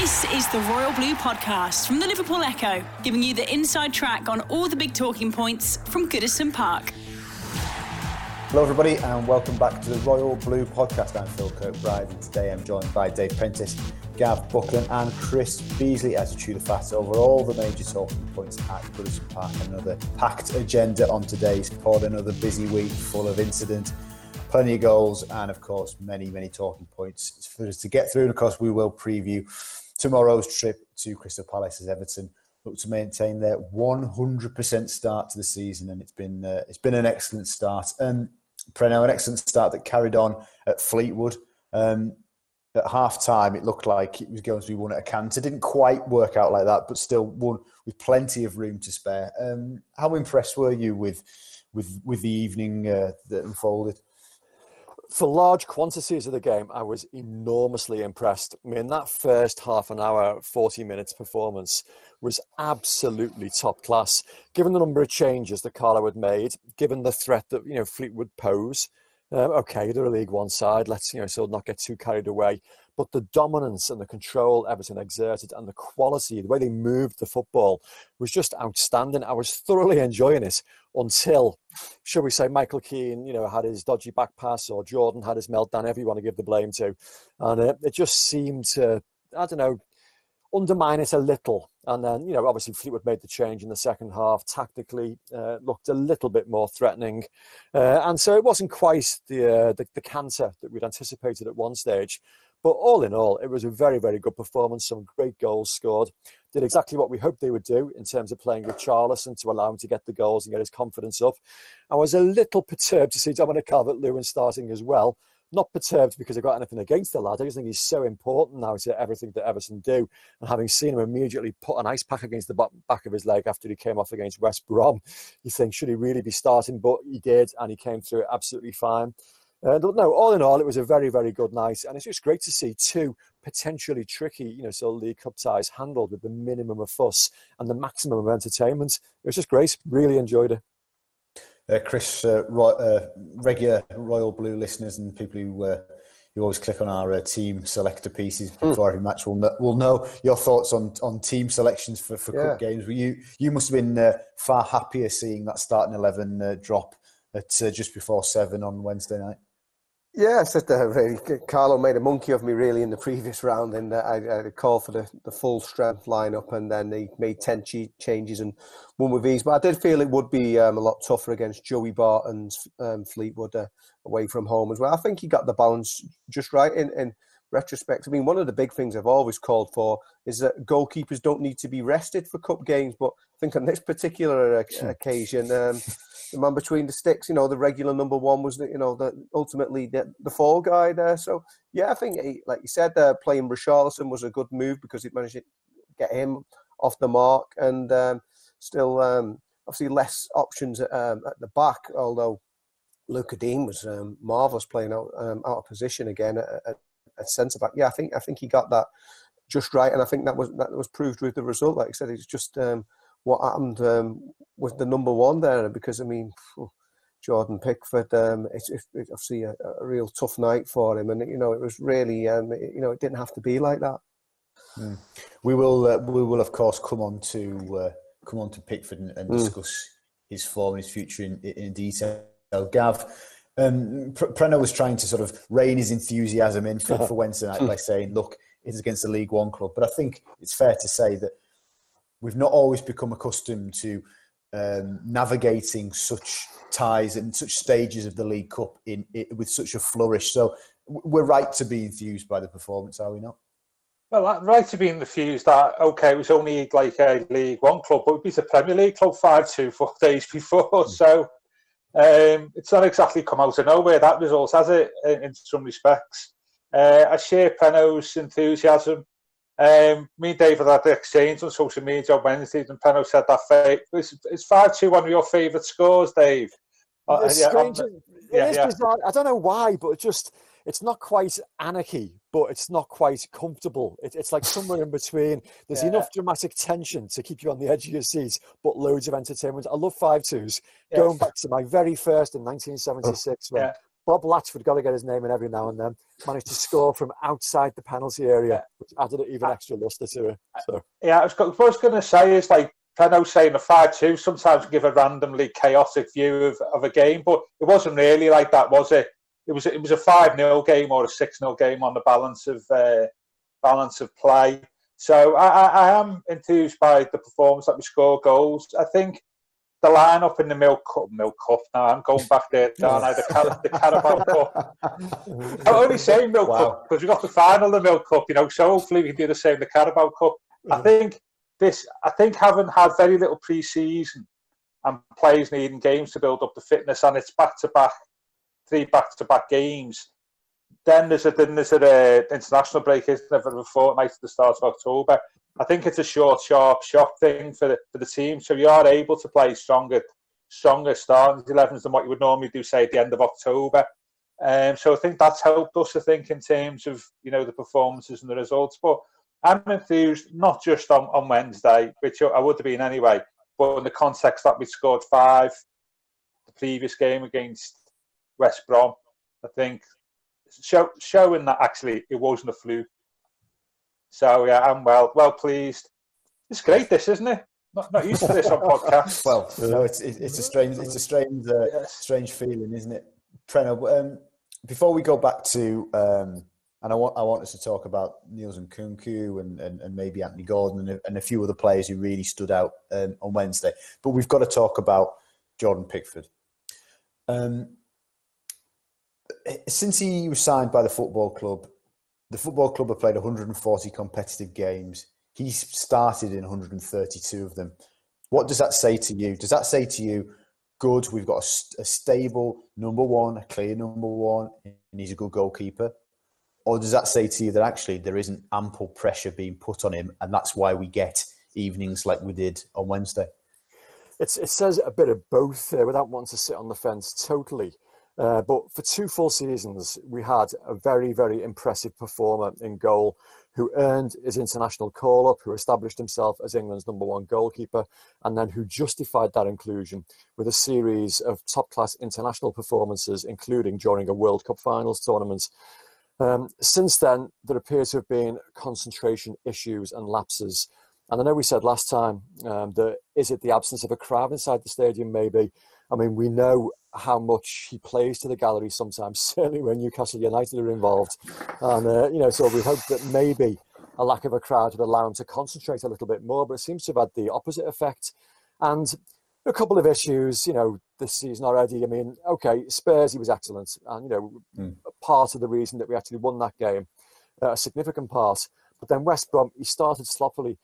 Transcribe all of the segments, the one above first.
This is the Royal Blue Podcast from the Liverpool Echo, giving you the inside track on all the big talking points from Goodison Park. Hello, everybody, and welcome back to the Royal Blue Podcast. I'm Phil Kirkbride, and today I'm joined by Dave Prentice, Gav Buckland, and Chris Beesley as we chew the fat over all the major talking points at Goodison Park. Another packed agenda on today's pod, another busy week full of incident, plenty of goals, and of course, many, many talking points for us to get through. And of course, we will preview tomorrow's trip to Crystal Palace as Everton look to maintain their 100% start to the season, and it's been uh, it's been an excellent start. And Preno, an excellent start that carried on at Fleetwood. Um, at half time, it looked like it was going to be won at a canter. Didn't quite work out like that, but still won with plenty of room to spare. Um, how impressed were you with with with the evening uh, that unfolded? For large quantities of the game, I was enormously impressed. I mean, that first half an hour, 40 minutes performance was absolutely top class. Given the number of changes that Carlo had made, given the threat that you know Fleetwood pose, um, okay, they're a League One side. Let's you know, so not get too carried away. But the dominance and the control Everton exerted, and the quality, the way they moved the football, was just outstanding. I was thoroughly enjoying it until, shall we say, Michael Keane, you know, had his dodgy back pass, or Jordan had his meltdown. Everyone you want to give the blame to, and uh, it just seemed to, I don't know, undermine it a little. And then, you know, obviously Fleetwood made the change in the second half. Tactically, uh, looked a little bit more threatening, uh, and so it wasn't quite the, uh, the the canter that we'd anticipated at one stage. But all in all, it was a very, very good performance. Some great goals scored. Did exactly what we hoped they would do in terms of playing Richarlison to allow him to get the goals and get his confidence up. I was a little perturbed to see Dominic Calvert-Lewin starting as well not perturbed because I've got anything against the lad. I just think he's so important now to everything that Everton do. And having seen him immediately put an ice pack against the back of his leg after he came off against West Brom, you think, should he really be starting? But he did, and he came through it absolutely fine. Uh, no, all in all, it was a very, very good night, and it's just great to see two potentially tricky, you know, so League Cup ties handled with the minimum of fuss and the maximum of entertainment. It was just great. Really enjoyed it uh, Chris, uh, uh, regular Royal Blue listeners and people who uh, who always click on our uh, team selector pieces hmm. before every match will know, will know your thoughts on, on team selections for, for yeah. cup games. You you must have been uh, far happier seeing that starting eleven drop at just before seven on Wednesday night. Yeah, I said that really. Carlo made a monkey of me really in the previous round, and uh, I, I called for the, the full strength lineup, and then he made ten changes and won with ease. But I did feel it would be um, a lot tougher against Joey Barton's um, Fleetwood uh, away from home as well. I think he got the balance just right in, in retrospect. I mean, one of the big things I've always called for is that goalkeepers don't need to be rested for cup games, but I think on this particular occasion. Um, the man between the sticks. You know, the regular number one was, the, you know, the ultimately the, the fall guy there. So yeah, I think he, like you said, uh, playing Richarlison was a good move because it managed to get him off the mark, and um, still um, obviously less options at, um, at the back. Although Lucas Digne was um, marvelous playing out um, out of position again at, at, at centre back. Yeah, I think I think he got that just right, and I think that was that was proved with the result. Like I said, it's just um, what happened um, with the number one there because I mean Jordan Pickford um, it's, it's, obviously a, a, real tough night for him and you know it was really um, it, you know it didn't have to be like that. Mm. We will uh, we will of course come on to uh, come on to Pickford and, and mm. discuss his form and his future in, in detail. Gav. Um, Preno was trying to sort of rein his enthusiasm in for, for Wednesday night by saying, "Look, it's against the League One club," but I think it's fair to say that we've not always become accustomed to um, navigating such ties and such stages of the League Cup in, in, with such a flourish. So we're right to be enthused by the performance, are we not? Well, right to be enthused that okay, it was only like a League One club, but we beat a Premier League club five two four days before. Mm. So um, it's not exactly come out of nowhere that result, has it? In, in some respects, uh, I share Preno's enthusiasm. Um, me and David had the exchange on social media on Wednesday, and Preno said that fa- it's, it's 5 2 one of your favourite scores, Dave. Uh, yeah, strange. yeah, it is yeah. bizarre. I don't know why, but it just it's not quite anarchy, but it's not quite comfortable. It, it's like somewhere in between. There's yeah. enough dramatic tension to keep you on the edge of your seat, but loads of entertainment. I love five twos. Yes. Going back to my very first in 1976 when Bob Latchford, got to get his name in every now and then, managed to score from outside the penalty area, which added an even extra lustre to it. So. Yeah, I was, what I was going to say is like, I know saying a 5 2 sometimes give a randomly chaotic view of, of a game, but it wasn't really like that, was it? It was it was a 5 0 game or a 6 0 game on the balance of uh, balance of play. So I, I, I am enthused by the performance that we score goals. I think the lineup in the Milk Cup, Milk Cup. Now I'm going back there, I? The, Car- the Carabao Cup. I'm only saying Milk wow. Cup because we got the final of the Milk Cup, you know. So hopefully we can do the same the Carabao Cup. Mm-hmm. I think this. I think having had very little pre-season and players needing games to build up the fitness, and it's back to back, three back to back games. Then there's a then there's a uh, international break, isn't there, for a fortnight at the start of October. I think it's a short, sharp shock thing for the, for the team. So you are able to play stronger, stronger starting 11s than what you would normally do, say, at the end of October. Um, so I think that's helped us, I think, in terms of, you know, the performances and the results. But I'm enthused, not just on, on Wednesday, which I would have been anyway, but in the context that we scored five the previous game against West Brom, I think show, showing that actually it wasn't a fluke so yeah, I'm well well pleased. It's great, this isn't it? Not, not used to this on podcasts. well, no, it's it's a strange it's a strange uh, yes. strange feeling, isn't it, Preno? Um, before we go back to um, and I want I want us to talk about Niels Nkounkou and, and, and maybe Anthony Gordon and a, and a few other players who really stood out um, on Wednesday. But we've got to talk about Jordan Pickford. Um, since he was signed by the football club, the football club have played 140 competitive games. He started in 132 of them. What does that say to you? Does that say to you, good, we've got a, a stable number one, a clear number one, and he's a good goalkeeper? Or does that say to you that actually there isn't ample pressure being put on him, and that's why we get evenings like we did on Wednesday? It's, it says a bit of both there without wanting to sit on the fence totally. Uh, but for two full seasons, we had a very, very impressive performer in goal who earned his international call up, who established himself as England's number one goalkeeper, and then who justified that inclusion with a series of top class international performances, including during a World Cup finals tournament. Um, since then, there appear to have been concentration issues and lapses. And I know we said last time um, that is it the absence of a crowd inside the stadium, maybe? I mean, we know how much he plays to the gallery sometimes, certainly when Newcastle United are involved. And, uh, you know, so we hope that maybe a lack of a crowd would allow him to concentrate a little bit more, but it seems to have had the opposite effect. And a couple of issues, you know, this season already. I mean, okay, Spurs, he was excellent. And, you know, mm. part of the reason that we actually won that game, uh, a significant part. But then West Brom, he started sloppily.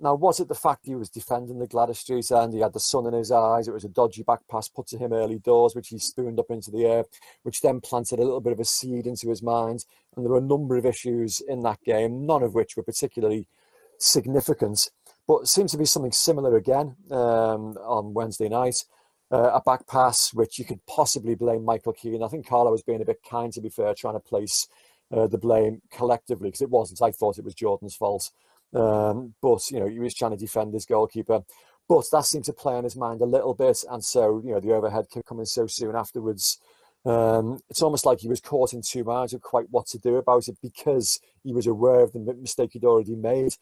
Now, was it the fact he was defending the Gwladys Street end? He had the sun in his eyes. It was a dodgy back pass put to him early doors, which he spooned up into the air, which then planted a little bit of a seed into his mind. And there were a number of issues in that game, none of which were particularly significant. But it seems to be something similar again um, on Wednesday night. Uh, a back pass, which you could possibly blame Michael Keane. I think Carlo was being a bit kind, to be fair, trying to place uh, the blame collectively because it wasn't. I thought it was Jordan's fault. Um, but you know, he was trying to defend his goalkeeper. But that seemed to play on his mind a little bit, and so you know the overhead kept coming so soon afterwards. Um, it's almost like he was caught in two minds of quite what to do about it because he was aware of the mistake he'd already made.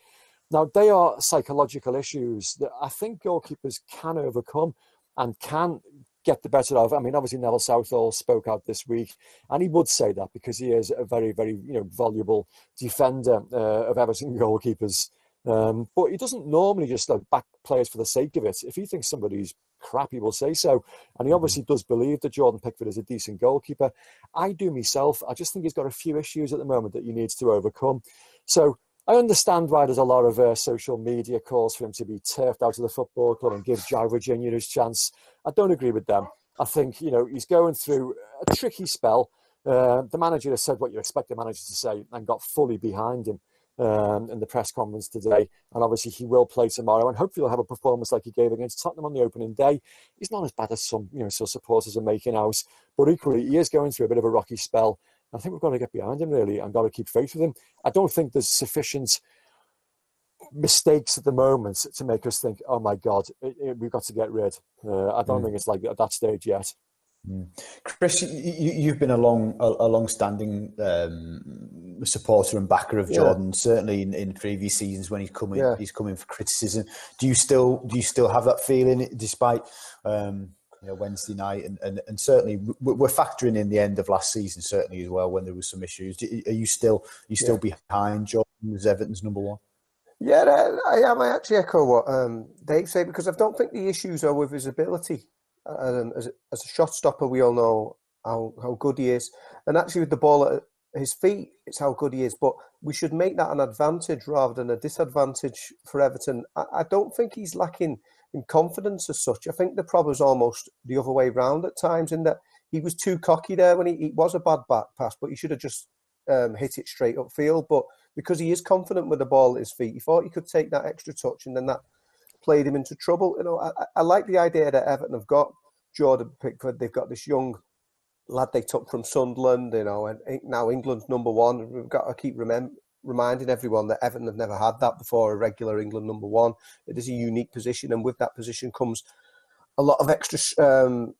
Now they are psychological issues that I think goalkeepers can overcome and can get the better of. I mean, obviously Neville Southall spoke out this week, and he would say that because he is a very, very you know valuable defender uh, of Everton goalkeepers. Um, but he doesn't normally just like back players for the sake of it. If he thinks somebody's crap, he will say so. And he mm-hmm. obviously does believe that Jordan Pickford is a decent goalkeeper. I do myself. I just think he's got a few issues at the moment that he needs to overcome. So I understand why there's a lot of uh, social media calls for him to be turfed out of the football club and give João Virgínia his chance. I don't agree with them. I think you know he's going through a tricky spell. Uh, the manager has said what you expect the manager to say and got fully behind him um, in the press conference today. And obviously he will play tomorrow and hopefully he'll have a performance like he gave against Tottenham on the opening day. He's not as bad as some you know some supporters are making out, but equally he is going through a bit of a rocky spell. I think we've got to get behind him really and got to keep faith with him. I don't think there's sufficient mistakes at the moment to make us think, oh my God, it, it, we've got to get rid. Uh, I don't mm. think it's like at that stage yet. Mm. Chris, you, have been a long, a, a long-standing um, supporter and backer of Jordan. Yeah. Certainly in, in, previous seasons when he's coming, yeah. he's coming for criticism. Do you still, do you still have that feeling, despite um, you know, Wednesday night, and, and, and certainly we're factoring in the end of last season, certainly as well when there was some issues. Are you still, are you still yeah. behind Jordan as Everton's number one? Yeah, I am. I actually echo what um, Dave said because I don't think the issues are with his ability. Um, as, as a shot stopper, we all know how, how good he is. And actually, with the ball at his feet, it's how good he is. But we should make that an advantage rather than a disadvantage for Everton. I, I don't think he's lacking in confidence as such. I think the problem is almost the other way around at times, in that he was too cocky there when he, he was a bad back pass, but he should have just um, hit it straight upfield. But because he is confident with the ball at his feet, he thought he could take that extra touch, and then that played him into trouble. You know, I, I like the idea that Everton have got Jordan Pickford. They've got this young lad they took from Sunderland, you know, and now England's number one. We've got to keep reminding everyone that Everton have never had that before, a regular England number one. It is a unique position, and with that position comes a lot of extra um,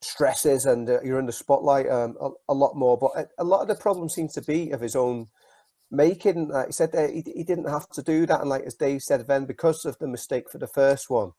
stresses, and uh, you're in the spotlight um, a, a, lot more. But a, a, lot of the problem seems to be of his own making. Like he said, he, he didn't have to do that, and like as Dave said, then because of the mistake for the first one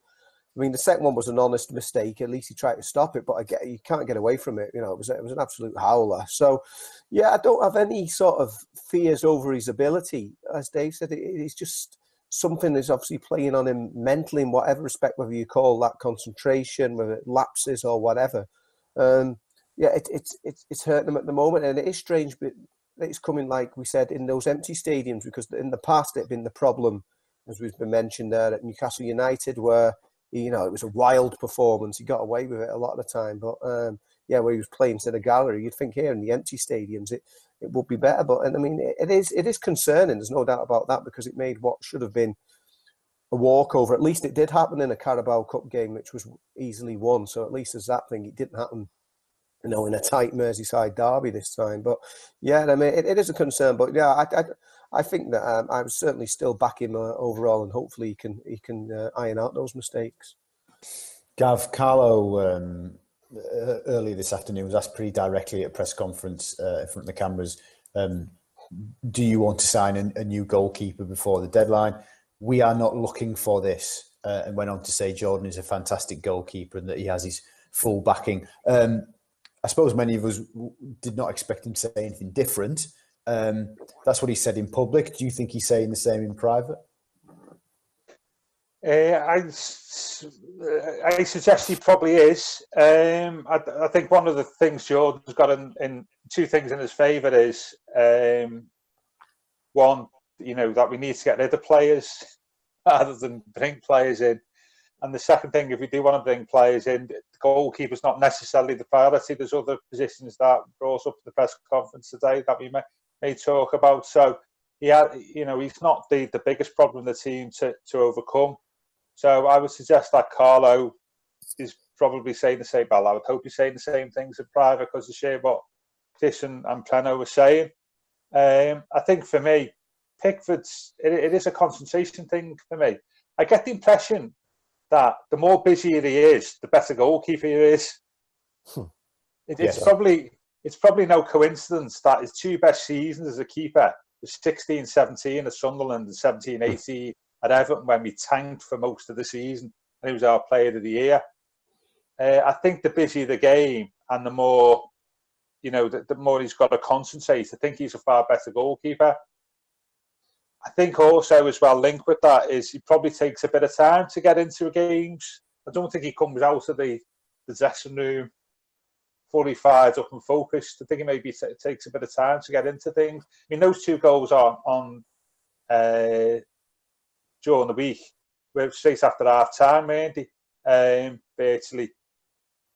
I mean, the second one was an honest mistake. At least he tried to stop it, but I get you can't get away from it. You know, it was it was an absolute howler. So, yeah, I don't have any sort of fears over his ability. As Dave said, it, it's just something that's obviously playing on him mentally in whatever respect, whether you call that concentration, whether it lapses or whatever. Um, yeah, it, it's it's it's hurting him at the moment, and it is strange, but it's coming like we said in those empty stadiums because in the past it had been the problem, as we've been mentioned there at Newcastle United, where you know, it was a wild performance. He got away with it a lot of the time. But um, yeah, where he was playing to the gallery, you'd think here in the empty stadiums it, it would be better. But and I mean, it, it is it is concerning. There's no doubt about that because it made what should have been a walkover. At least it did happen in a Carabao Cup game, which was easily won. So at least as that thing, it didn't happen. You know, in a tight Merseyside derby this time, but yeah, I mean, it, it is a concern. But yeah, I, I, I think that um, I'm certainly still back him uh, overall, and hopefully he can he can uh, iron out those mistakes. Gav Carlo um, earlier this afternoon was asked pretty directly at a press conference uh, in front of the cameras. Um, do you want to sign a, a, new goalkeeper before the deadline? We are not looking for this, uh, and went on to say Jordan is a fantastic goalkeeper and that he has his full backing. Um, I suppose many of us did not expect him to say anything different. Um, that's what he said in public. Do you think he's saying the same in private? Uh, I, I suggest he probably is. Um, I, I, think one of the things Jordan's got in, in two things in his favour is um, one, you know, that we need to get rid of players rather than bring players in. And the second thing, if we do want to bring players in, the goalkeeper's not necessarily the priority. There's other positions that brought up at the press conference today that we may, may talk about. So yeah, you know, he's not the, the biggest problem the team to, to overcome. So I would suggest that Carlo is probably saying the same. Well, I would hope he's saying the same things in private because of share what Chris and, and Preno were saying. Um, I think for me, Pickford's it, it is a concentration thing for me. I get the impression that the more busier he is, the better goalkeeper he is. Hmm. It, it's probably it's probably no coincidence that his two best seasons as a keeper was 16 17 at Sunderland and 17 18 at Everton when we tanked for most of the season and he was our player of the year. Uh, I think the busier the game and the more, you know, the, the more he's got to concentrate, I think he's a far better goalkeeper. I think also as well linked with that is he probably takes a bit of time to get into games. I don't think he comes out of the, the dressing room fully fired up and focused. I think it maybe t- takes a bit of time to get into things. I mean, those two goals on on uh, during the week were straight after half time, Andy. Um, the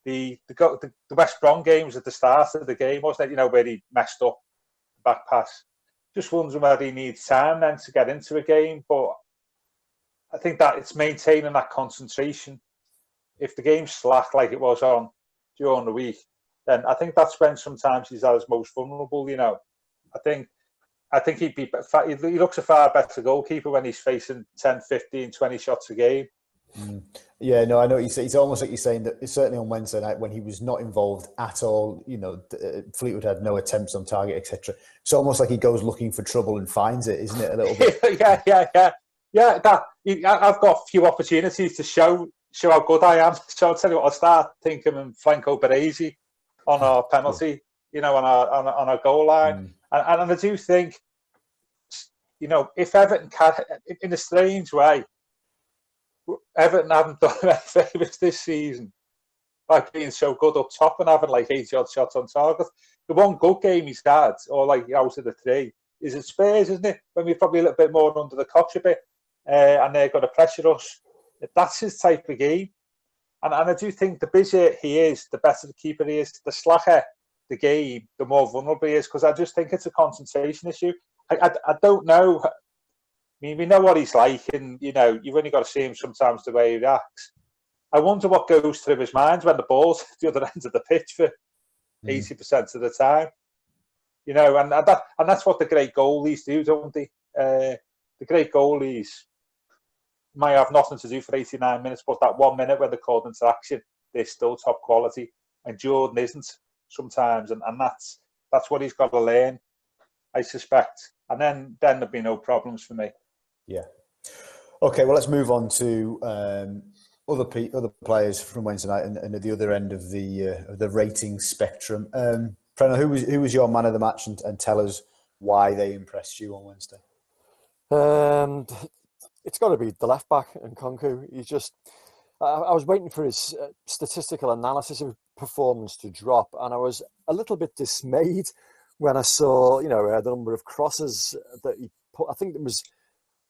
the, the the West Brom games at the start of the game wasn't it? You know where he messed up back pass. Just wondering whether he needs time then to get into a game, but I think that it's maintaining that concentration. If the game's slack like it was on during the week, then I think that's when sometimes he's at his most vulnerable. You know, I think I think he'd be he looks a far better goalkeeper when he's facing 10, 15, 20 shots a game Mm. Yeah, no, I know. It's, it's almost like you're saying that certainly on Wednesday night when he was not involved at all, you know, uh, Fleetwood had no attempts on target, etc. It's almost like he goes looking for trouble and finds it, isn't it? A little bit. yeah, yeah, yeah, yeah. That, I've got a few opportunities to show show how good I am. So I'll tell you what, I'll start thinking of Franco Baresi on our penalty, you know, on our on, on our goal line, mm. and, and I do think, you know, if Everton can, in a strange way Everton haven't done any favours this season by being so good up top and having like 80 odd shots on target. The one good game he's had, or like out of the three, is at Spurs, isn't it? When we're probably a little bit more under the cosh a bit, uh, and they're going to pressure us. That's his type of game. And, and I do think the busier he is, the better the keeper he is, the slacker the game, the more vulnerable he is. Because I just think it's a concentration issue. I, I, I don't know mean, we know what he's like, and you know, you've only got to see him sometimes the way he reacts. I wonder what goes through his mind when the ball's at the other end of the pitch for hmm. eighty mm. percent of the time. You know, and, and that and that's what the great goalies do, don't they? Uh, the great goalies might have nothing to do for 89 minutes, but that one minute when they're called into action, they're still top quality. And Jordan isn't sometimes, and, and that's that's what he's got to learn, I suspect. And then then there'd be no problems for me. Yeah. Okay, well, let's move on to um, other pe- other players from Wednesday night and, and, at the other end of the uh, of the rating spectrum. Um, Preno, who was who was your man of the match, and, and tell us why they impressed you on Wednesday. Um, it's got to be the left back and Nkounkou. He's just. I, I was waiting for his uh, statistical analysis of performance to drop, and I was a little bit dismayed when I saw, you know, uh, the number of crosses that he put. I think it was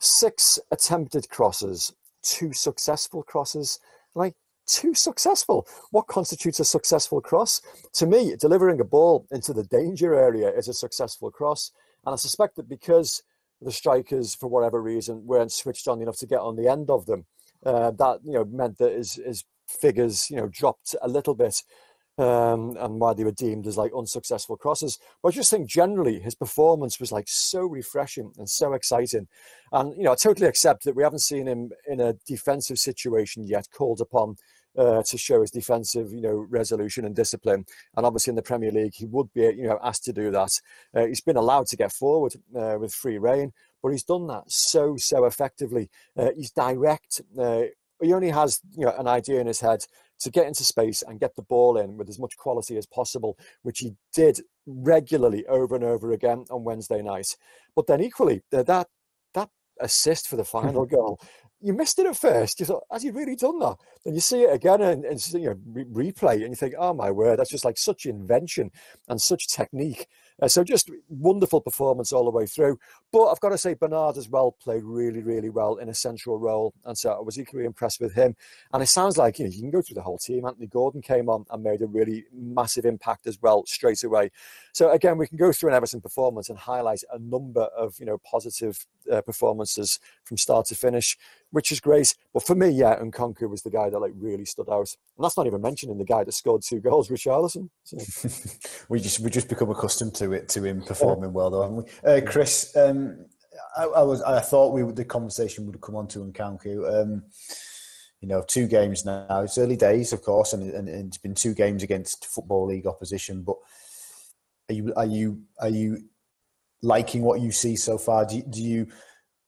six attempted crosses, two successful crosses. Like, two successful. What constitutes a successful cross? To me, delivering a ball into the danger area is a successful cross. And I suspect that because the strikers, for whatever reason, weren't switched on enough to get on the end of them, uh, that you know meant that his, his figures you know dropped a little bit um, and why they were deemed as like unsuccessful crosses. But I just think generally his performance was like so refreshing and so exciting. And, you know, I totally accept that we haven't seen him in a defensive situation yet called upon uh, to show his defensive, you know, resolution and discipline. And obviously in the Premier League, he would be, you know, asked to do that. Uh, he's been allowed to get forward uh, with free reign, but he's done that so, so effectively. Uh, he's direct. Uh, he only has, you know, an idea in his head to get into space and get the ball in with as much quality as possible, which he did regularly over and over again on Wednesday night. But then equally, uh, that that assist for the mm-hmm. final goal, you missed it at first. You thought, has he really done that? Then you see it again and, and you know, re- replay, and you think, oh my word, that's just like such invention and such technique. Uh, so just wonderful performance all the way through. But I've got to say, Bernard as well played really, really well in a central role, and so I was equally impressed with him. And it sounds like you know you can go through the whole team. Anthony Gordon came on and made a really massive impact as well straight away. So again, we can go through an Everton performance and highlight a number of you know positive uh, performances from start to finish, which is great. But for me, yeah, Nkounkou was the guy that like really stood out, and that's not even mentioning the guy that scored two goals, Richarlison. So. we just we just become accustomed to it to him performing well, though, haven't we? Uh, Chris, um, I, I, was I thought we the conversation would come on to Nkounkou. Um, you know, two games now. It's early days, of course, and, and, and it's been two games against football league opposition. But are you are you are you liking what you see so far? Do you, do you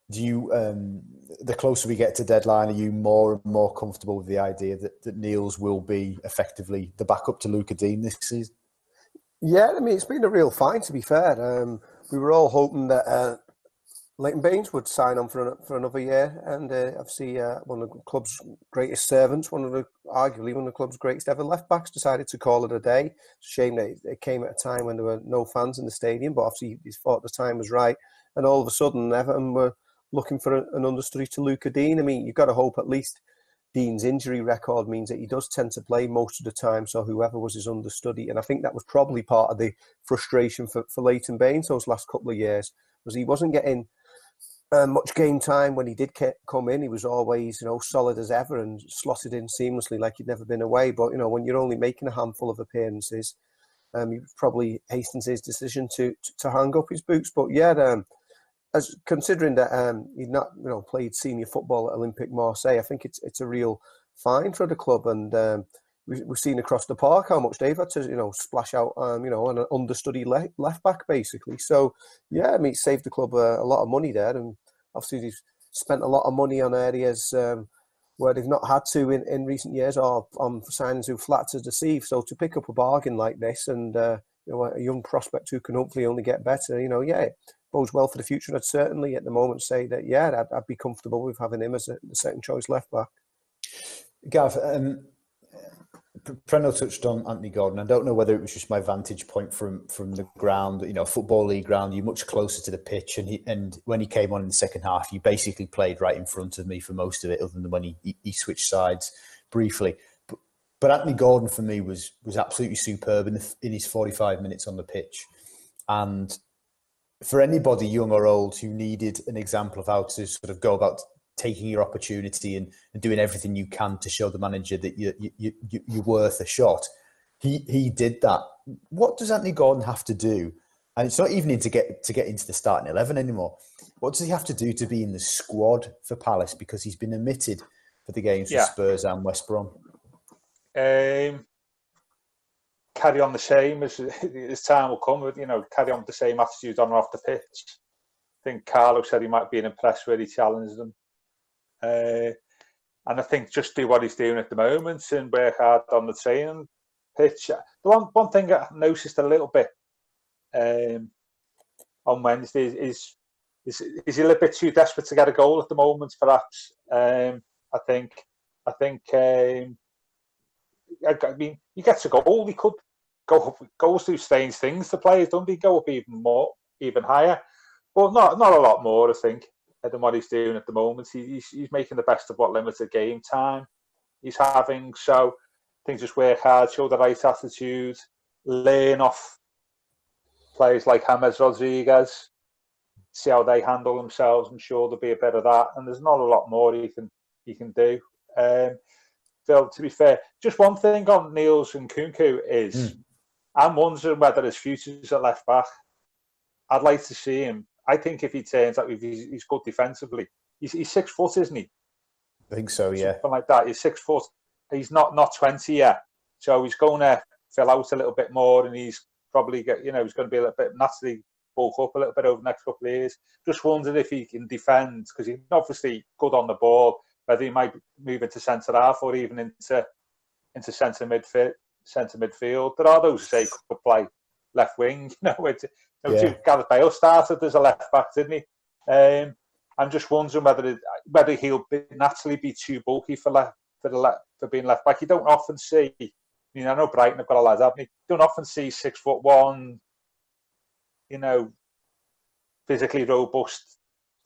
do you um, the closer we get to deadline, are you more and more comfortable with the idea that, that Niels will be effectively the backup to Lucas Digne this season? Yeah, I mean it's been a real find to be fair. Um, we were all hoping that uh, Leighton Baines would sign on for an, for another year, and uh, obviously uh, one of the club's greatest servants, one of the arguably one of the club's greatest ever left backs, decided to call it a day. It's a shame that it came at a time when there were no fans in the stadium, but obviously he thought the time was right, and all of a sudden Everton were looking for an understudy to Luca Digne. I mean, you've got to hope at least Digne's injury record means that he does tend to play most of the time. So whoever was his understudy, and I think that was probably part of the frustration for, for Leighton Baines those last couple of years, was he wasn't getting uh, much game time when he did come in. He was always, you know, solid as ever and slotted in seamlessly like he'd never been away. But you know, when you're only making a handful of appearances, um, he probably hastens his decision to, to, to hang up his boots. But yeah, um, as considering that um, he'd not you know played senior football at Olympique Marseille, I think it's it's a real find for the club, and um, we, have seen across the park how much they've had to you know splash out um, you know an understudy left, left back basically. So yeah, I mean, it saved the club a, a, lot of money there, and obviously they've spent a lot of money on areas. Um, where they've not had to in, in recent years, or on signings who flat to deceive. So to pick up a bargain like this, and uh, you know, a young prospect who can hopefully only get better, you know, yeah, bodes well for the future. I'd certainly at the moment say that, yeah, I'd, I'd be comfortable with having him as a, second choice left back. Gav, um, Preno touched on Anthony Gordon. I don't know whether it was just my vantage point from from the ground. You know, football league ground. You're much closer to the pitch, and he, and when he came on in the second half, he basically played right in front of me for most of it, other than when he he switched sides briefly. But, but Anthony Gordon for me was was absolutely superb in the, in his 45 minutes on the pitch, and for anybody young or old who needed an example of how to sort of go about taking your opportunity and, and doing everything you can to show the manager that you, you, you, you're worth a shot, he he did that. What does Anthony Gordon have to do? And it's not even to get to get into the starting eleven anymore. What does he have to do to be in the squad for Palace because he's been omitted for the games yeah. Spurs and West Brom? Um, carry on the same as his time will come. You know, carry on the same attitude on and off the pitch. I think Carlo said he might be impressed where he challenged them, uh, and I think just do what he's doing at the moment and work hard on the training pitch. The one one thing I noticed a little bit um, on Wednesday is, is is is he a little bit too desperate to get a goal at the moment? Perhaps um, I think I think um, I mean, he gets a goal. He could go goes through strange things The players, don't he? Go up even more, even higher, but not not a lot more, I think, than what he's doing at the moment. He, he's he's making the best of what limited game time he's having. So things just work hard, show the right attitude, learn off players like James Rodriguez, see how they handle themselves. I'm sure there'll be a bit of that, and there's not a lot more he can he can do. Um, Phil, to be fair, just one thing on Niels Nkounkou is mm. I'm wondering whether his future's at left back. I'd like to see him. I think if he turns out, he's, he's good defensively, he's, he's, six foot, isn't he? I think so, yeah. Something like that. He's six foot. He's not not twenty yet, so he's going to fill out a little bit more, and he's probably get you know he's going to be a little bit naturally bulk up a little bit over the next couple of years. Just wondered if he can defend because he's obviously good on the ball whether he might move into centre half or even into into centre midfield. Centre midfield. There are those who say could play left wing. You know, it, yeah. Gareth Bale started as a left back, didn't he? Um, I'm just wondering whether it, whether he'll be, naturally be too bulky for left for the left, for being left back. You don't often see. I mean, I know Brighton have got a lad, haven't you? You don't often see six foot one, you know, physically robust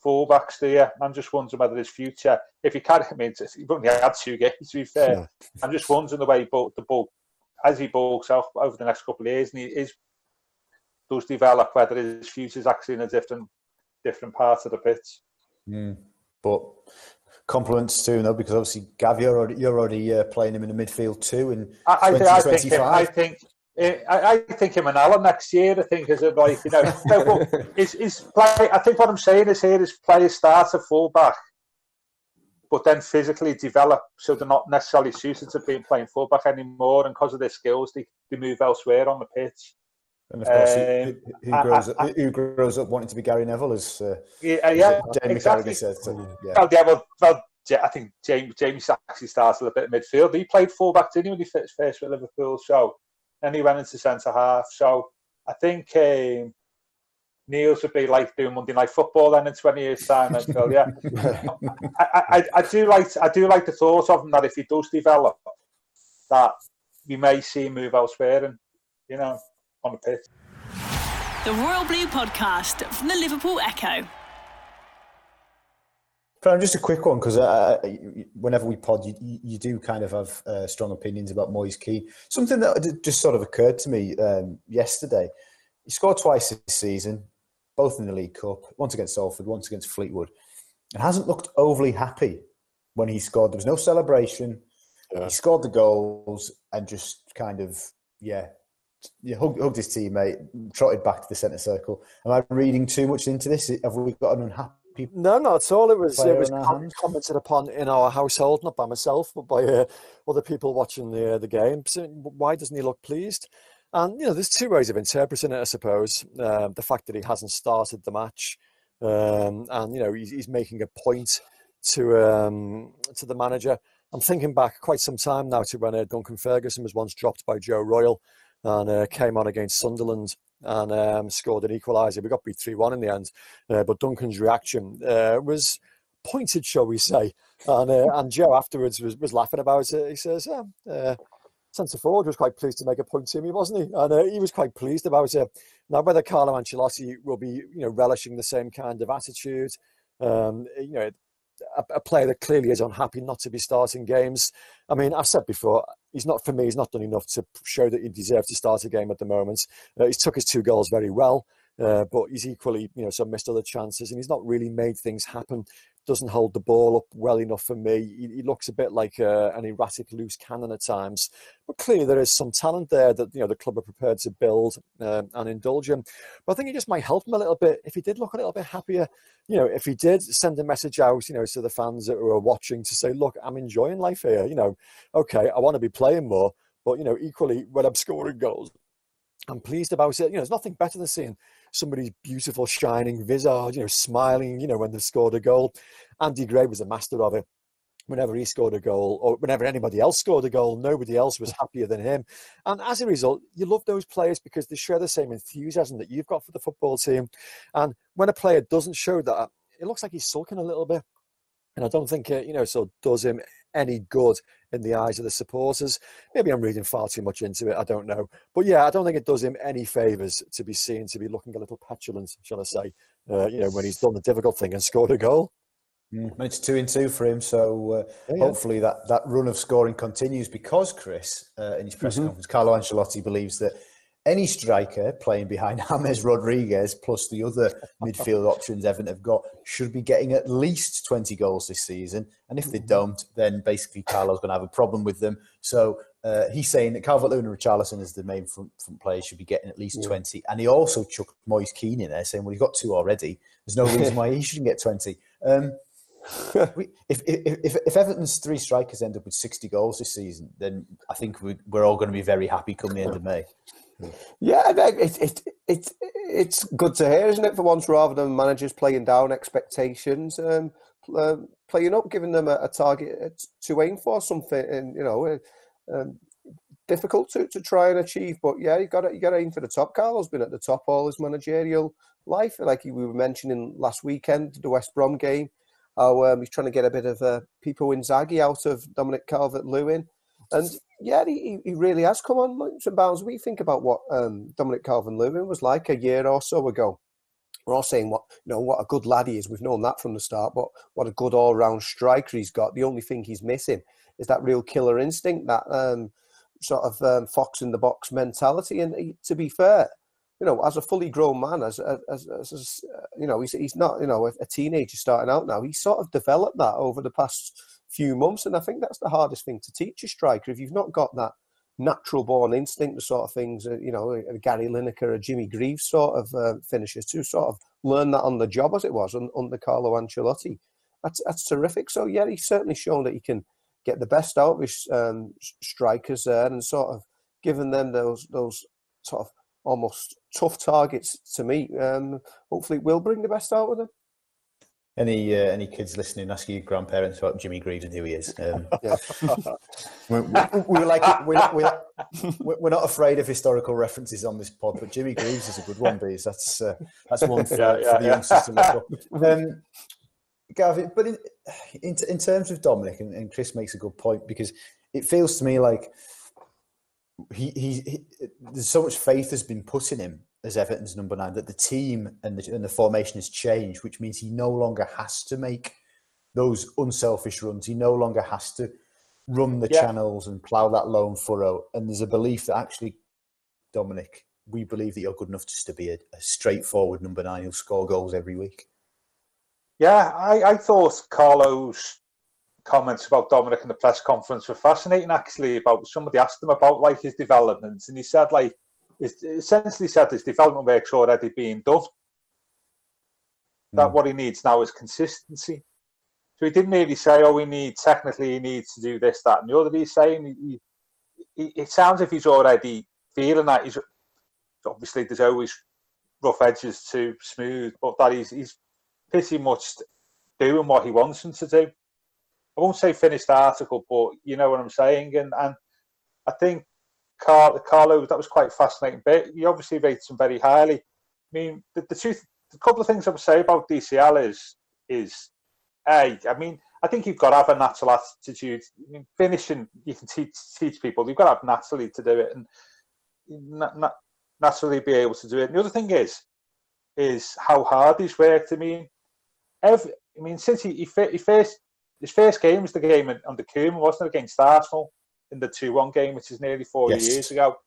fullbacks there. I'm just wondering whether his future, if he can, I mean, he's only had two games to be fair. Yeah. I'm just wondering the way he the ball, as he bulks out over the next couple of years, and he is does develop, whether his future is actually in a different different part of the pitch. Mm. But compliments to him though, because obviously Gav, you're already, you're already uh, playing him in the midfield too I, I, I think I think I, I think him and Allan next year. I think is a like you know, no, is is play. I think what I'm saying is here is players start at fullback, but then physically develop so they're not necessarily suited to being playing fullback anymore, and because of their skills, they, they move elsewhere on the pitch. And of course, um, who, who, grows I, I, up, who grows up wanting to be Gary Neville, as uh, yeah, yeah, Jamie exactly. said. So, yeah. Oh, yeah, well, well, I think James James actually started a bit midfield. He played fullback, didn't he, when he first with Liverpool? So and he went into centre half. So I think um, Niels would be like doing Monday Night Football then in 20 years' time. And go, yeah, I, I, I, do like I do like the thought of him that if he does develop, that we may see him move elsewhere and you know on the pitch. The Royal Blue Podcast from the Liverpool Echo. But just a quick one because uh, whenever we pod, you, you do kind of have uh, strong opinions about Moise Kean. Something that just sort of occurred to me um, yesterday. He scored twice this season, both in the League Cup, once against Salford, once against Fleetwood, and hasn't looked overly happy when he scored. There was no celebration. Yeah. He scored the goals and just kind of, yeah, you hugged, hugged his teammate, trotted back to the centre circle. Am I reading too much into this? Have we got an unhappy? No, not at all. It was it was com- commented upon in our household, not by myself, but by uh, other people watching the uh, the game. So why doesn't he look pleased? And you know, there's two ways of interpreting it, I suppose. Um, the fact that he hasn't started the match, um, and you know, he's, he's, making a point to um, to the manager. I'm thinking back quite some time now to when uh, Duncan Ferguson was once dropped by Joe Royle and uh, came on against Sunderland and um, scored an equaliser. We got beat 3 1 in the end, uh, but Duncan's reaction uh, was pointed, shall we say. And, uh, and Joe afterwards was, was laughing about it. He says, yeah, centre forward was quite pleased to make a point to me, wasn't he? And uh, he was quite pleased about it. Now, whether Carlo Ancelotti will be, you know, relishing the same kind of attitude, um, you know, a, a, player that clearly is unhappy not to be starting games. I mean, I've said before, he's not for me. He's not done enough to show that he deserves to start a game at the moment. Uh, he's took his two goals very well. Uh, but he's equally, you know, some missed other chances, and he's not really made things happen doesn't hold the ball up well enough for me. He, he looks a bit like uh, an erratic loose cannon at times, but clearly there is some talent there that you know the club are prepared to build um, and indulge in. But I think it just might help him a little bit if he did look a little bit happier. You know, if he did send a message out, you know, to the fans that were watching to say, "Look, I'm enjoying life here." You know, okay, I want to be playing more, but you know, equally when I'm scoring goals, I'm pleased about it. You know, there's nothing better than seeing somebody's beautiful, shining visage, you know, smiling, you know, when they've scored a goal. Andy Gray was a master of it. Whenever he scored a goal, or whenever anybody else scored a goal, nobody else was happier than him. And as a result, you love those players because they share the same enthusiasm that you've got for the football team. And when a player doesn't show that, it looks like he's sulking a little bit. And I don't think, it, you know, so does him any good in the eyes of the supporters. Maybe I'm reading far too much into it. I don't know. But yeah, I don't think it does him any favours to be seen to be looking a little petulant, shall I say, uh, you know, when he's done the difficult thing and scored a goal. Mm, it's two and two for him, so uh, yeah. hopefully that, that run of scoring continues because Chris, uh, in his press mm-hmm. conference, Carlo Ancelotti believes that any striker playing behind James Rodriguez plus the other midfield options Everton have got should be getting at least 20 goals this season. And if they mm-hmm. don't, then basically Carlo's going to have a problem with them. So uh, he's saying that Calvert-Lewin and Richarlison as the main front, front players should be getting at least yeah. 20. And he also chucked Moise Kean in there saying, well, he's got two already. There's no reason why he shouldn't get 20. Um, if, if, if, if, Everton's three strikers end up with 60 goals this season, then I think we're all going to be very happy come the end of May. Yeah, it's it, it, it's good to hear, isn't it? For once, rather than managers playing down expectations, um, uh, playing up, giving them a, a, target to aim for, something, and you know, uh, um, difficult to, to try and achieve. But yeah, you got to you got to aim for the top. Carlo's been at the top all his managerial life, like we were mentioning last weekend, the West Brom game. How um, he's trying to get a bit of uh, Pippo Inzaghi out of Dominic Calvert-Lewin, and yeah, he, he really has come on leaps and bounds. We think about what um, Dominic Calvert-Lewin was like a year or so ago. We're all saying what you know what a good lad he is. We've known that from the start, but what a good all-round striker he's got. The only thing he's missing is that real killer instinct, that um, sort of um, fox in the box mentality. And he, to be fair, you know, as a fully grown man, as as, as, as you know, he's he's not you know a, a teenager starting out now. He's sort of developed that over the past few months. And I think that's the hardest thing to teach a striker. If you've not got that natural born instinct, the sort of things, you know, a Gary Lineker, a Jimmy Greaves sort of uh, finishers to sort of learn that on the job as it was under Carlo Ancelotti. That's, that's terrific. So, yeah, he's certainly shown that he can get the best out of his um, strikers there and sort of given them those, those sort of almost tough targets to meet. Um, hopefully, will bring the best out of them any uh, any kids listening, ask your grandparents about Jimmy Greaves and who he is. Um, we, we, we, like we're, we're, we're, not afraid of historical references on this pod, but Jimmy Greaves is a good one, because that's uh, that's one for, yeah, yeah, for the yeah. youngsters to look up. Um, Gavin, but in, in, in terms of Dominic, and, and, Chris makes a good point because it feels to me like he, he, he there's so much faith has been put in him as Everton's number nine that the team and the, and the formation has changed, which means he no longer has to make those unselfish runs. He no longer has to run the yeah. channels and plough that lone furrow. And there's a belief that actually, Dominic, we believe that you're good enough just to be a, a straightforward number nine who'll score goals every week. Yeah, I, I thought Carlo's comments about Dominic in the press conference were fascinating. Actually, about somebody asked him about like his developments, and he said like essentially said his development work's already being done. That mm. what he needs now is consistency. So he didn't really say, "Oh, we need technically he needs to do this, that, and the other." He's saying he, he, it sounds if he's already feeling that he's obviously there's always rough edges to smooth, but that he's he's pretty much doing what he wants him to do. I won't say finished article, but you know what I'm saying. And and I think Carlo, Carlo that was quite fascinating bit. He obviously rates him very highly. I mean, the, the truth, a couple of things I would say about DCL is is a. I mean, I think you've got to have a natural attitude. I mean, finishing, you can teach teach people. You've got to have naturally to do it, and not, not naturally be able to do it. And the other thing is, is how hard he's worked. I mean, every, I mean, since he, he, he first his first game was the game under Koeman, wasn't it, against Arsenal in the two-one game, which is nearly four yes. years ago.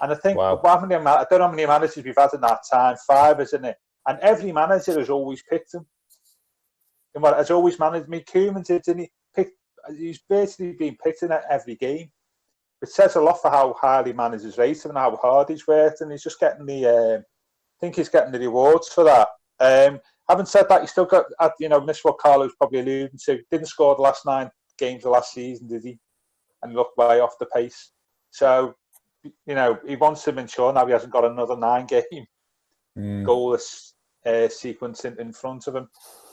And I think wow. how many, I don't know how many managers we've had in that time, five, isn't it? And every manager has always picked him. And what has always managed me. Koeman did, didn't he? Picked, he's basically been picked in at every game. It says a lot for how highly managers rate him and how hard he's worked, and he's just getting the. Uh, I think he's getting the rewards for that. Um, having said that, he still got, you know, missed what Carlo's probably alluding to. Didn't score the last nine games of last season, did he? And looked way off the pace. So, you know, he wants to ensure now he hasn't got another nine game mm. goalless uh, sequence in, in front of him.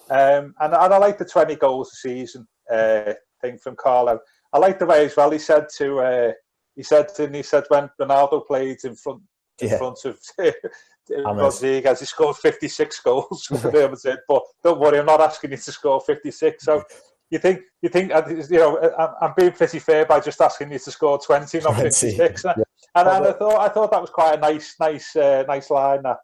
Um, and, and I like the 20 goals a season uh, thing from Carlo. I like the way as well he said to, uh, he said to, he said when Ronaldo played in front in yeah. front of Rodriguez. He scored 56 goals for Real Madrid, but don't worry, I'm not asking you to score 56. So you think you think uh, you know I'm being pretty fair by just asking you to score 20, not 56. Yeah. And, and, I thought I thought that was quite a nice nice uh, nice line. That.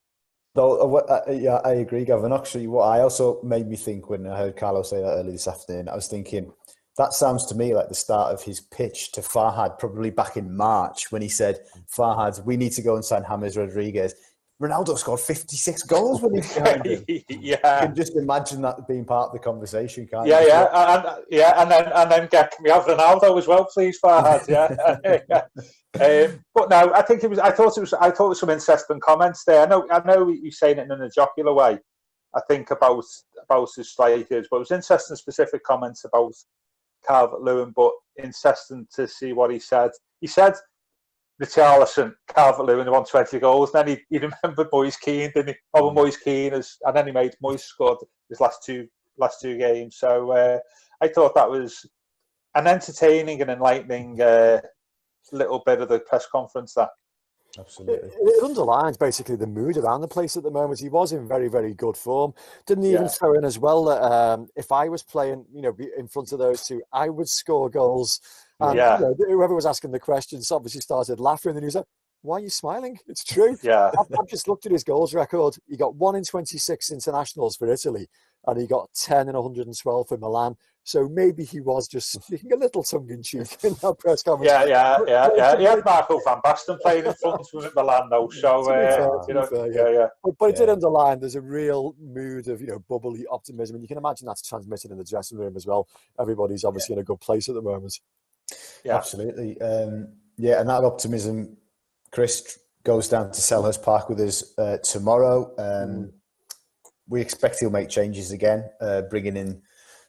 Uh, uh, yeah, I agree, Gavin. Actually, what I also made me think when I heard Carlos say that earlier this afternoon, I was thinking that sounds to me like the start of his pitch to Farhad, probably back in March when he said, "Farhad, we need to go and sign James Rodriguez." Ronaldo scored 56 goals when he's behind him. yeah. You can just imagine that being part of the conversation, can't yeah, you? Yeah, yeah. And, yeah, and then and then get me have Ronaldo as well, please, Farhad. Yeah. um, but no, I think it was I thought it was I thought it was some interesting comments there. I know I know you're saying it in a jocular way, I think about about his strikers, but it was interesting specific comments about Calvert Lewin, but interesting to see what he said. He said Richarlison, Calvert Lewin, won 20 goals. And then he, he remembered Moise Kean, didn't he? Oh, mm. Moise Kean, has, and then he made Moise scored his last two last two games. So uh, I thought that was an entertaining and enlightening uh, little bit of the press conference. That Absolutely. It, it, underlines basically the mood around the place at the moment. He was in very, very good form. Didn't even yeah. throw in as well that um, if I was playing, you know, in front of those two, I would score goals. And, yeah. You know, whoever was asking the questions obviously started laughing, and he was like, "Why are you smiling? It's true." Yeah. I've, I've just looked at his goals record. He got one in twenty-six internationals for Italy, and he got ten in one hundred and twelve for Milan. So maybe he was just speaking a little tongue in cheek in that press conference. Yeah, yeah, yeah, yeah. He had Marco van Basten playing in front him at Milan, though. So, uh, you know, fair, yeah, yeah. But, but it did underline there's a real mood of you know bubbly optimism, and you can imagine that's transmitted in the dressing room as well. Everybody's obviously yeah. in a good place at the moment. Yeah, absolutely. Um, yeah, and that optimism, Chris goes down to Selhurst Park with us uh, tomorrow. Um, mm. We expect he'll make changes again, uh, bringing in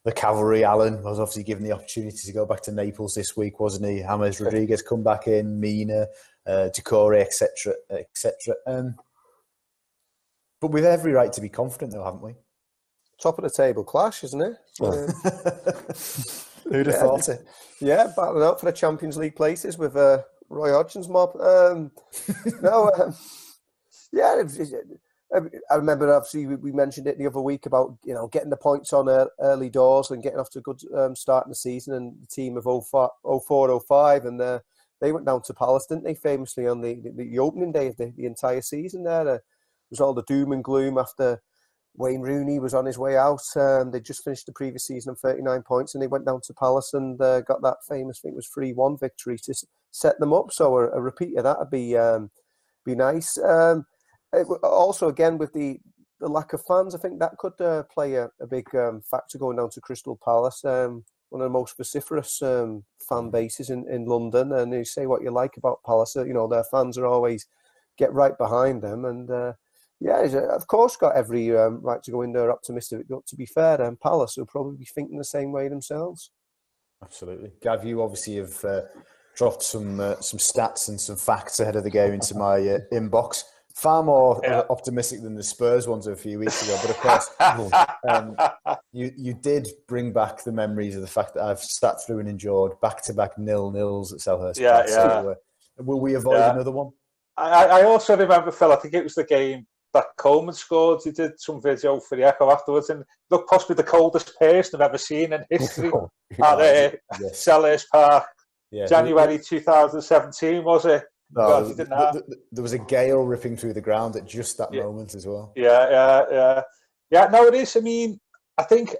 the cavalry. Allan was obviously given the opportunity to go back to Naples this week, wasn't he? James Rodriguez come back in, Mina, uh, Doucouré, etc., etc. Um, but with every right to be confident, though, haven't we? Top of the table clash, isn't it? Who'd have yeah, thought it? Yeah, battling out for the Champions League places with uh, Roy Hodgson's mob. Um, no, um, yeah, I remember obviously we mentioned it the other week about you know getting the points on early doors and getting off to a good um, start in the season and the team of 04, 04 05 and uh, they went down to Palace didn't they famously on the, the, the opening day of the, the entire season there uh, was all the doom and gloom after Wayne Rooney was on his way out and they just finished the previous season on 39 points and they went down to Palace and uh, got that famous I think it was 3-1 victory to set them up so a, a repeat of that would be um, be nice um, also again with the the lack of fans, I think that could uh, play a, a big um, factor going down to Crystal Palace. Um, one of the most vociferous um, fan bases in, in London, and you say what you like about Palace, uh, you know their fans are always get right behind them. And uh, yeah, he's, uh, of course, got every um, right to go in there optimistic. But to be fair, then Palace will probably be thinking the same way themselves. Absolutely, Gav. You obviously have uh, dropped some uh, some stats and some facts ahead of the game into my uh, inbox. Far more uh, yeah. optimistic than the Spurs ones a few weeks ago, but of course, um, you you did bring back the memories of the fact that I've sat through and endured back to back nil nils at Selhurst. Yeah, yeah. So, uh, will we avoid yeah. another one? I, I also remember, Phil. I think it was the game that Coleman scored. He did some video for the Echo afterwards, and looked possibly the coldest person I've ever seen in history at uh, yes. Selhurst Park. Yeah. January 2017 was it? No, God, there was a gale ripping through the ground at just that yeah. moment as well. Yeah, yeah, yeah. Yeah, no, it is. I mean, I think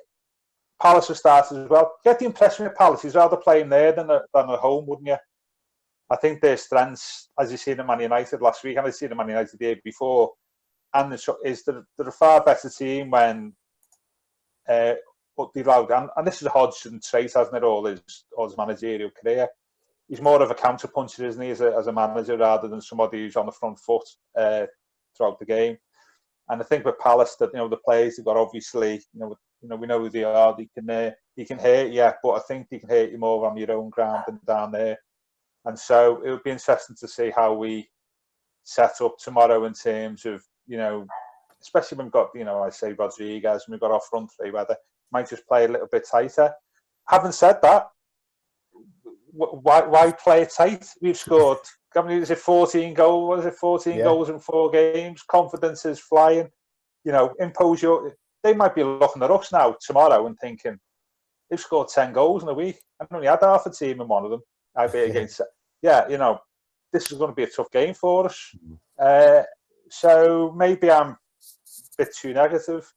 Palace have started as well. Get the impression with Palace, he's rather playing there than, a, than at home, wouldn't you? I think their strengths, as you seen in Man United last week, and I've seen in Man United the year before, and the, is they're, they're a far better team when uh, they allowed, and, and this is a Hodgson trait, hasn't it, all his, all his managerial career he's more of a counter puncher, isn't he, as a, as a manager rather than somebody who's on the front foot uh, throughout the game. And I think with Palace, that you know the players have got obviously, you know, you know we know who they are. They can uh, they can hurt you, but I think they can hurt you more on your own ground than down there. And so it would be interesting to see how we set up tomorrow in terms of you know, especially when we've got you know I say Rodriguez and we've got our front three, whether might just play a little bit tighter. Having said that, why why play it tight? We've scored. How many is it? Fourteen goals. What is it? Fourteen yeah. goals in four games. Confidence is flying. You know, impose your. They might be looking at us now tomorrow and thinking they've scored ten goals in a week. I've only had half a team in one of them. I'd be against. Yeah, you know, this is going to be a tough game for us. Mm-hmm. Uh, so maybe I'm a bit too negative.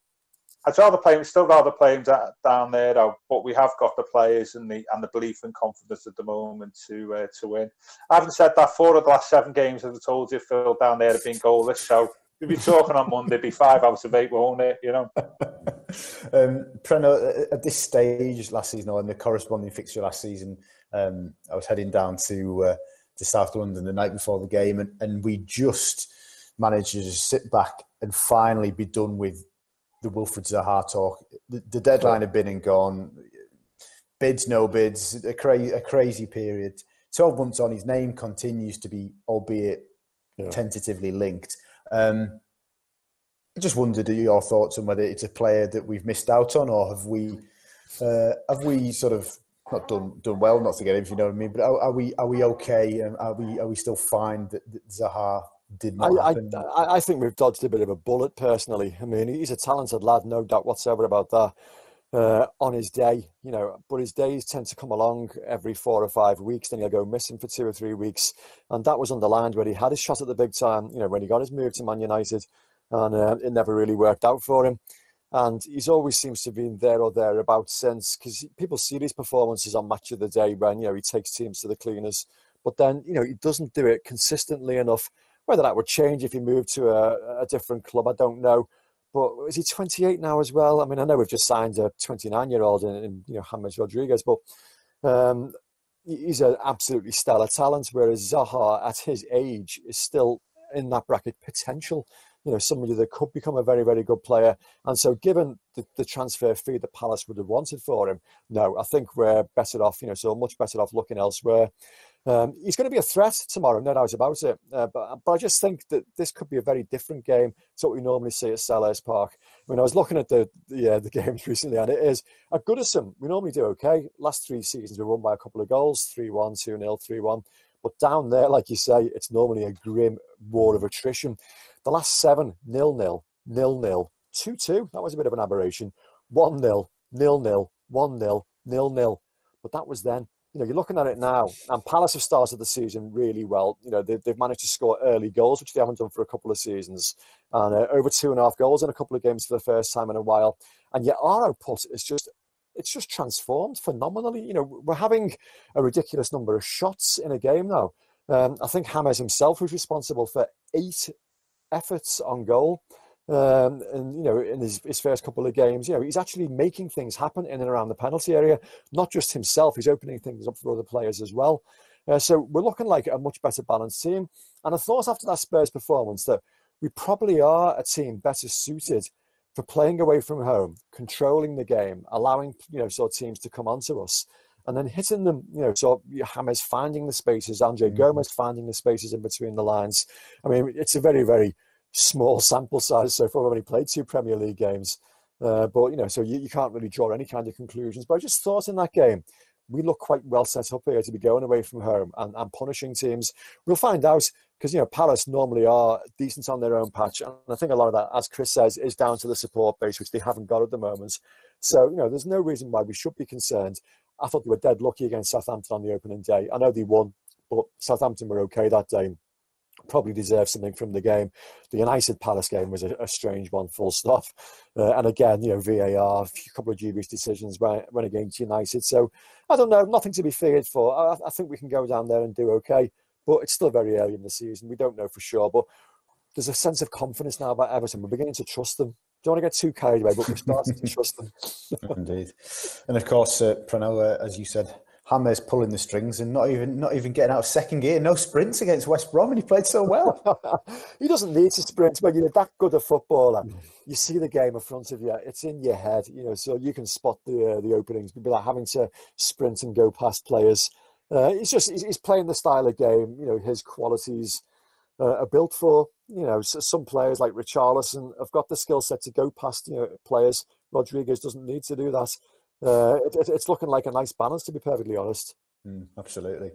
I'd rather play him, still rather play him down there, though. But we have got the players and the and the belief and confidence at the moment to uh, to win. I haven't said that four of the last seven games, as I told you, Phil, down there have been goalless. So we'll be talking on Monday, be five out of eight, won't it? You know. um, Preno, at this stage last season, or in the corresponding fixture last season, um, I was heading down to uh, to South London the night before the game, and, and we just managed to sit back and finally be done with the Wilfred Zaha talk. The, the deadline had been and gone. Bids, no bids, a, cra- a crazy period. 12 months on, his name continues to be, albeit yeah. tentatively linked. Um, I just wondered your thoughts on whether it's a player that we've missed out on, or have we uh, have we sort of not done done well not to get him, if you know what I mean. But are, are we are we okay? And are we are we still fine that, that Zaha did not I, happen. I, I, think we've dodged a bit of a bullet personally. I mean, he's a talented lad, no doubt whatsoever about that. Uh, on his day, you know, but his days tend to come along every four or five weeks. Then he'll go missing for two or three weeks, and that was underlined when he had his shot at the big time. You know, when he got his move to Man United, and uh, it never really worked out for him. And he's always seems to have been there or thereabouts since, because people see these performances on Match of the Day when you know he takes teams to the cleaners, but then you know he doesn't do it consistently enough whether that would change if he moved to a, a different club, I don't know. But is he 28 now as well? I mean, I know we've just signed a 29 year old in, in, you know James Rodriguez, but um, he's an absolutely stellar talent. Whereas Zaha, at his age, is still in that bracket potential. You know, somebody that could become a very, very good player. And so, given the, the transfer fee that Palace would have wanted for him, no, I think we're better off. You know, so much better off looking elsewhere. Um, he's going to be a threat tomorrow, no doubt about it. Uh, but, but I just think that this could be a very different game to what we normally see at Selhurst Park. When I was looking at the the, uh, the games recently, and it is at Goodison, we normally do okay. Last three seasons, we won by a couple of goals 3 1, 2 0, 3 1. But down there, like you say, it's normally a grim war of attrition. The last seven, nil nil, nil nil, 2 2. That was a bit of an aberration. 1 0, nil nil, 1 0, nil nil. But that was then you know, you're looking at it now, and Palace have started the season really well. You know, they've, they've managed to score early goals, which they haven't done for a couple of seasons, and uh, over two and a half goals in a couple of games for the first time in a while. And yet, our output is just it's just transformed phenomenally. You know, we're having a ridiculous number of shots in a game now. Um, I think James himself was responsible for eight efforts on goal. Um, and you know, in his, his first couple of games, you know, he's actually making things happen in and around the penalty area. Not just himself; he's opening things up for other players as well. Uh, so we're looking like a much better balanced team. And I thought after that Spurs performance that we probably are a team better suited for playing away from home, controlling the game, allowing you know sort of teams to come onto us, and then hitting them. You know, so James finding the spaces, Andre mm-hmm. Gomes finding the spaces in between the lines. I mean, it's a very very small sample size so far. We've only played two Premier League games, uh, but you know, so you, you can't really draw any kind of conclusions. But I just thought in that game we look quite well set up here to be going away from home and, and punishing teams. We'll find out because you know Palace normally are decent on their own patch, and I think a lot of that, as Chris says, is down to the support base which they haven't got at the moment. So you know, there's no reason why we should be concerned. I thought they were dead lucky against Southampton on the opening day. I know they won, but Southampton were okay that day. Probably deserved something from the game. The United Palace game was a, a strange one, full stop. Uh, and again, you know, VAR, a couple of dubious decisions when, when against United. So I don't know, nothing to be feared for. I, I think we can go down there and do okay but it's still very early in the season. We don't know for sure, but there's a sense of confidence now about Everton. We're beginning to trust them. Don't want to get too carried away, but we're starting to trust them. Indeed, and of course, uh, as you said, James pulling the strings and not even not even getting out of second gear. No sprints against West Brom, and he played so well. he doesn't need to sprint, when you're that good a footballer. You see the game in front of you; it's in your head, you know, so you can spot the uh, the openings without having to sprint and go past players. Uh, it's just he's playing the style of game. You know, his qualities uh, are built for. You know, some players like Richarlison have got the skill set to go past you know players. Rodriguez doesn't need to do that. Uh, it, it's looking like a nice balance, to be perfectly honest. Mm, absolutely.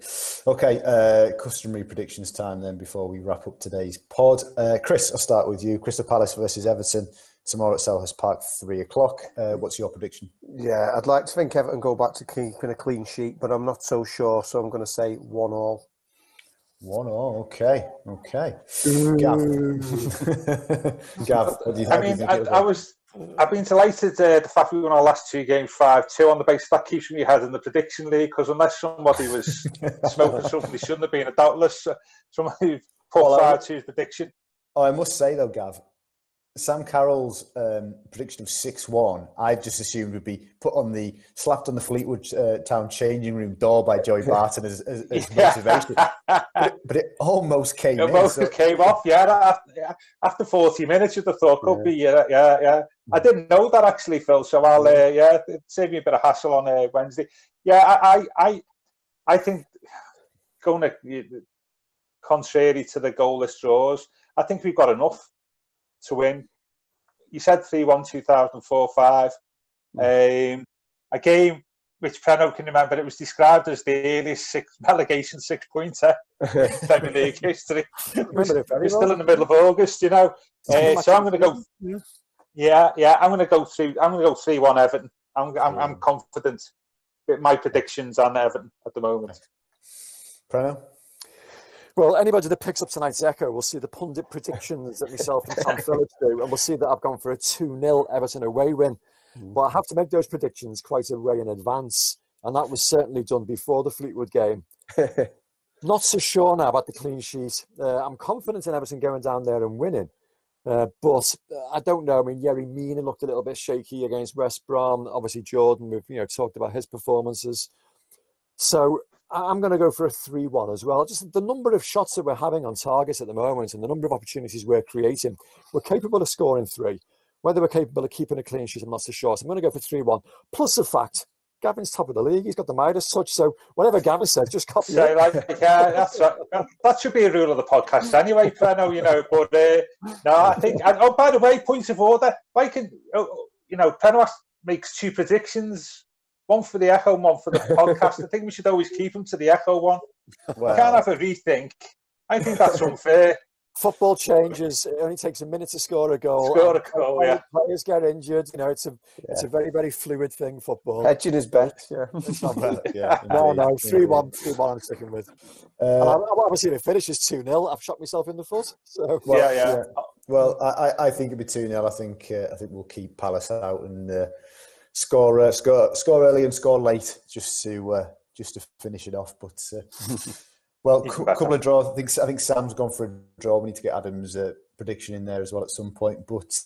Okay, uh, customary predictions time then before we wrap up today's pod. Uh, Chris, I'll start with you. Crystal Palace versus Everton tomorrow at Selhurst Park, three o'clock. Uh, what's your prediction? Yeah, I'd like to think Everton go back to keeping a clean sheet, but I'm not so sure. So I'm going to say one all. One all. Okay. Okay. Gav. Gav, what do you think? I mean, I, I was. I've been delighted uh, the fact we won our last two games five two on the basis that keeps me ahead in the prediction league because unless somebody was smoking something they shouldn't have been, doubtless uh, somebody put well, five two's prediction. Oh, I must say though, Gav, Sam Carroll's um, prediction of six one, I just assumed would be put on the slapped on the Fleetwood uh, Town changing room door by Joey Barton as, as, as motivation, but, it, but, it, almost came. It in, almost so. came off. Yeah, after, forty minutes, you'd have thought could yeah. be. Yeah, yeah, yeah. I didn't know that actually, Phil. So I'll uh, yeah save me a bit of hassle on uh, Wednesday. Yeah, I, I I think going to, contrary to the goalless draws, I think we've got enough to win. You said 3 1 2004 5. Mm. Um, a game which Preno can remember, it was described as the earliest six, relegation six pointer in Premier League history. We're still in the middle of August, you know. Uh, so I'm going to go. Yeah, yeah, I'm going to go through. I'm going to go three one Everton. I'm, I'm, I'm confident with my predictions on Everton at the moment. Preno. Well, anybody that picks up tonight's Echo will see the pundit predictions that myself and Tom Phillips do, and we'll see that I've gone for a 2 0 Everton away win. Mm. But I have to make those predictions quite a way in advance, and that was certainly done before the Fleetwood game. Not so sure now about the clean sheet. Uh, I'm confident in Everton going down there and winning. Uh, but I don't know. I mean, Yerry Mina looked a little bit shaky against West Brom. Obviously, Jordan, we've you know talked about his performances. So I'm going to go for a 3 1 as well. Just the number of shots that we're having on target at the moment and the number of opportunities we're creating, we're capable of scoring three. Whether we're capable of keeping a clean sheet, I'm not so sure. So I'm going to go for 3 1. Plus the fact Gavin's top of the league. He's got the Midas touch. So whatever Gavin says, just copy so, it. Like, yeah, that's right. That should be a rule of the podcast anyway, I know, you know. But uh, no, I think. And, oh, by the way, points of order. I can, oh, you know, Penrith makes two predictions one for the Echo, one for the podcast. I think we should always keep them to the Echo one. Well, we can't have a rethink. I think that's unfair. Football changes. It only takes a minute to score a goal. Score a goal, yeah. Players get injured. You know, it's a yeah. it's a very very fluid thing. Football. Hedging is best. Yeah. yeah no, no, three one, three one. I'm sticking with. Uh, I'm, obviously, if it finishes two 0 I've shot myself in the foot. So well, yeah, yeah, yeah. Well, I, I think it'd be two 0 I think uh, I think we'll keep Palace out and. Uh, score uh, score score early and score late just to uh, just to finish it off. But uh, well, a couple of draws. I think I think Sam's gone for a draw. We need to get Adam's uh, prediction in there as well at some point. But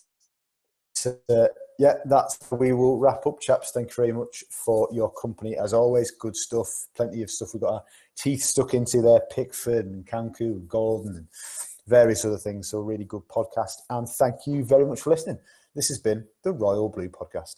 uh, yeah, that's we will wrap up, chaps. Thank you very much for your company as always. Good stuff. Plenty of stuff. We've got our teeth stuck into there. Pickford and Nkounkou and Gordon and various other things. So really good podcast. And thank you very much for listening. This has been the Royal Blue Podcast.